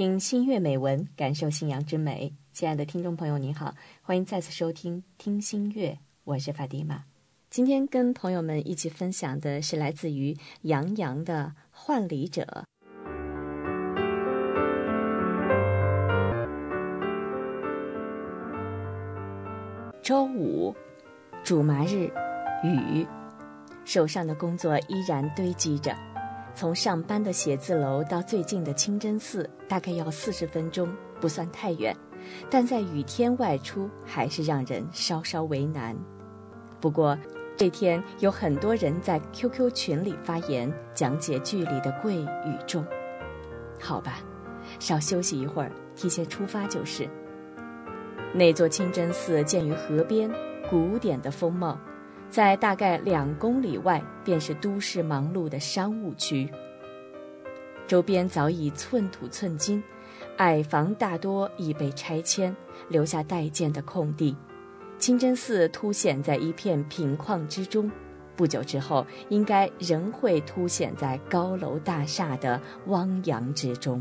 听新月美文，感受信仰之美。亲爱的听众朋友，您好，欢迎再次收听《听新月》，我是法蒂玛。今天跟朋友们一起分享的是来自于杨洋的《换礼者》。周五，主麻日，雨，手上的工作依然堆积着。从上班的写字楼到最近的清真寺，大概要四十分钟，不算太远。但在雨天外出，还是让人稍稍为难。不过，这天有很多人在 QQ 群里发言，讲解剧里的贵与重。好吧，少休息一会儿，提前出发就是。那座清真寺建于河边，古典的风貌，在大概两公里外便是都市忙碌的商务区。周边早已寸土寸金，矮房大多已被拆迁，留下待建的空地。清真寺凸显在一片平旷之中，不久之后应该仍会凸显在高楼大厦的汪洋之中。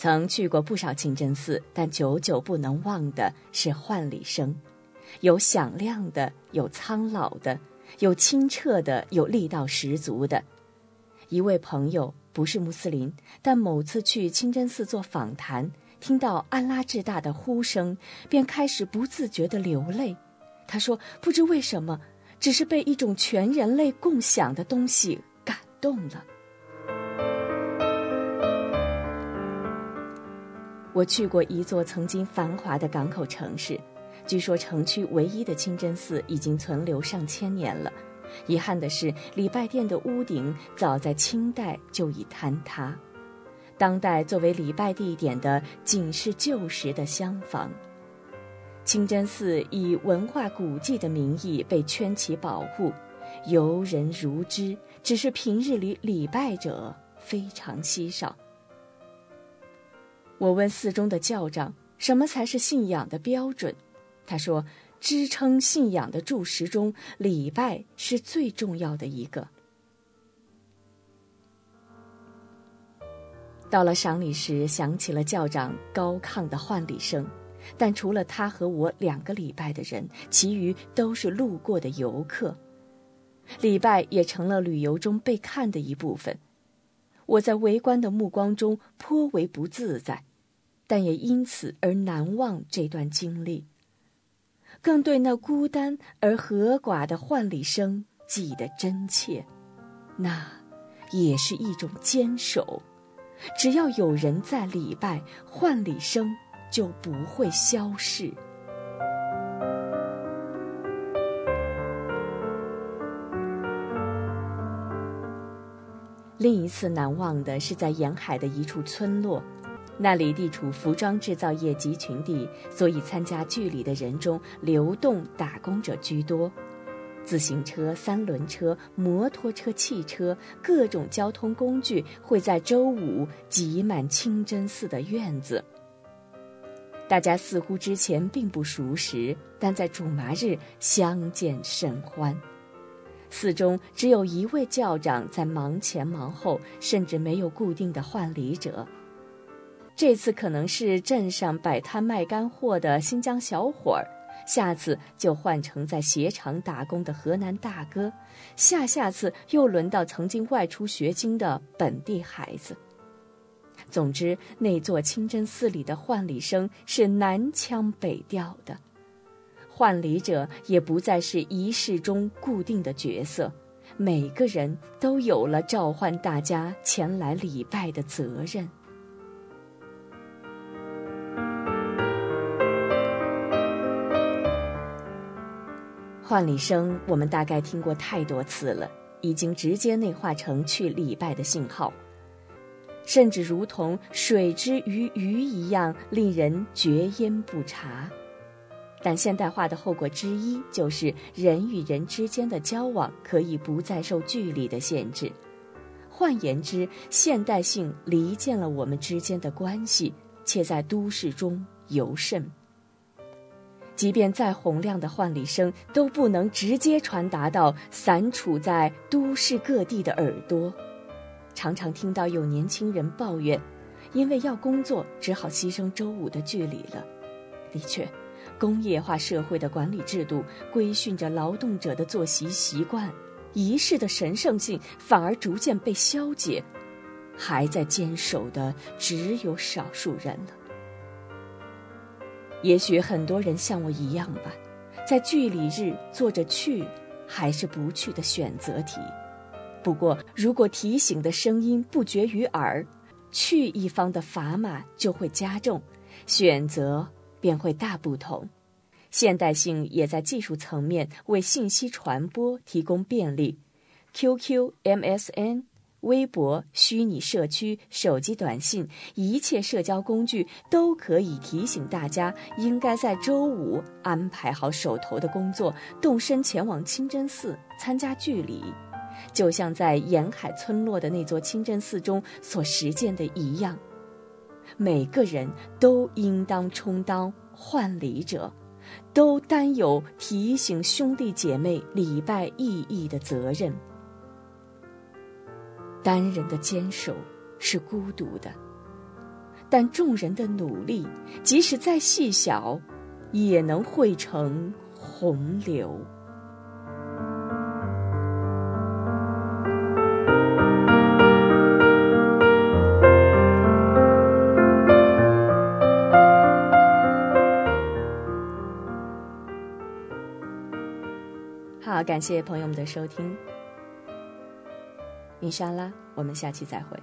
曾去过不少清真寺，但久久不能忘的是换礼声，有响亮的，有苍老的，有清澈的，有力道十足的。一位朋友不是穆斯林，但某次去清真寺做访谈，听到安拉至大的呼声，便开始不自觉地流泪。他说：“不知为什么，只是被一种全人类共享的东西感动了。”我去过一座曾经繁华的港口城市，据说城区唯一的清真寺已经存留上千年了。遗憾的是，礼拜殿的屋顶早在清代就已坍塌，当代作为礼拜地点的仅是旧时的厢房。清真寺以文化古迹的名义被圈起保护，游人如织，只是平日里礼拜者非常稀少。我问寺中的教长：“什么才是信仰的标准？”他说：“支撑信仰的柱石中，礼拜是最重要的一个。”到了赏礼时，响起了教长高亢的换礼声，但除了他和我两个礼拜的人，其余都是路过的游客。礼拜也成了旅游中被看的一部分。我在围观的目光中颇为不自在。但也因此而难忘这段经历，更对那孤单而和寡的换礼声记得真切。那，也是一种坚守。只要有人在礼拜，换礼声就不会消逝。另一次难忘的是在沿海的一处村落。那里地处服装制造业集群地，所以参加剧里的人中，流动打工者居多。自行车、三轮车、摩托车、汽车，各种交通工具会在周五挤满清真寺的院子。大家似乎之前并不熟识，但在主麻日相见甚欢。寺中只有一位教长在忙前忙后，甚至没有固定的换礼者。这次可能是镇上摆摊卖干货的新疆小伙儿，下次就换成在鞋厂打工的河南大哥，下下次又轮到曾经外出学经的本地孩子。总之，那座清真寺里的换礼声是南腔北调的，换礼者也不再是仪式中固定的角色，每个人都有了召唤大家前来礼拜的责任。换礼声，我们大概听过太多次了，已经直接内化成去礼拜的信号，甚至如同水之于鱼一样，令人绝焉不察。但现代化的后果之一，就是人与人之间的交往可以不再受距离的限制。换言之，现代性离间了我们之间的关系，且在都市中尤甚。即便再洪亮的唤礼声，都不能直接传达到散处在都市各地的耳朵。常常听到有年轻人抱怨，因为要工作，只好牺牲周五的距离了。的确，工业化社会的管理制度规训着劳动者的作息习惯，仪式的神圣性反而逐渐被消解，还在坚守的只有少数人了。也许很多人像我一样吧，在距离日做着去还是不去的选择题。不过，如果提醒的声音不绝于耳，去一方的砝码就会加重，选择便会大不同。现代性也在技术层面为信息传播提供便利，QQ、MSN。微博、虚拟社区、手机短信，一切社交工具都可以提醒大家，应该在周五安排好手头的工作，动身前往清真寺参加聚礼，就像在沿海村落的那座清真寺中所实践的一样。每个人都应当充当换礼者，都担有提醒兄弟姐妹礼拜意义的责任。单人的坚守是孤独的，但众人的努力，即使再细小，也能汇成洪流。好，感谢朋友们的收听。米莎拉，我们下期再会。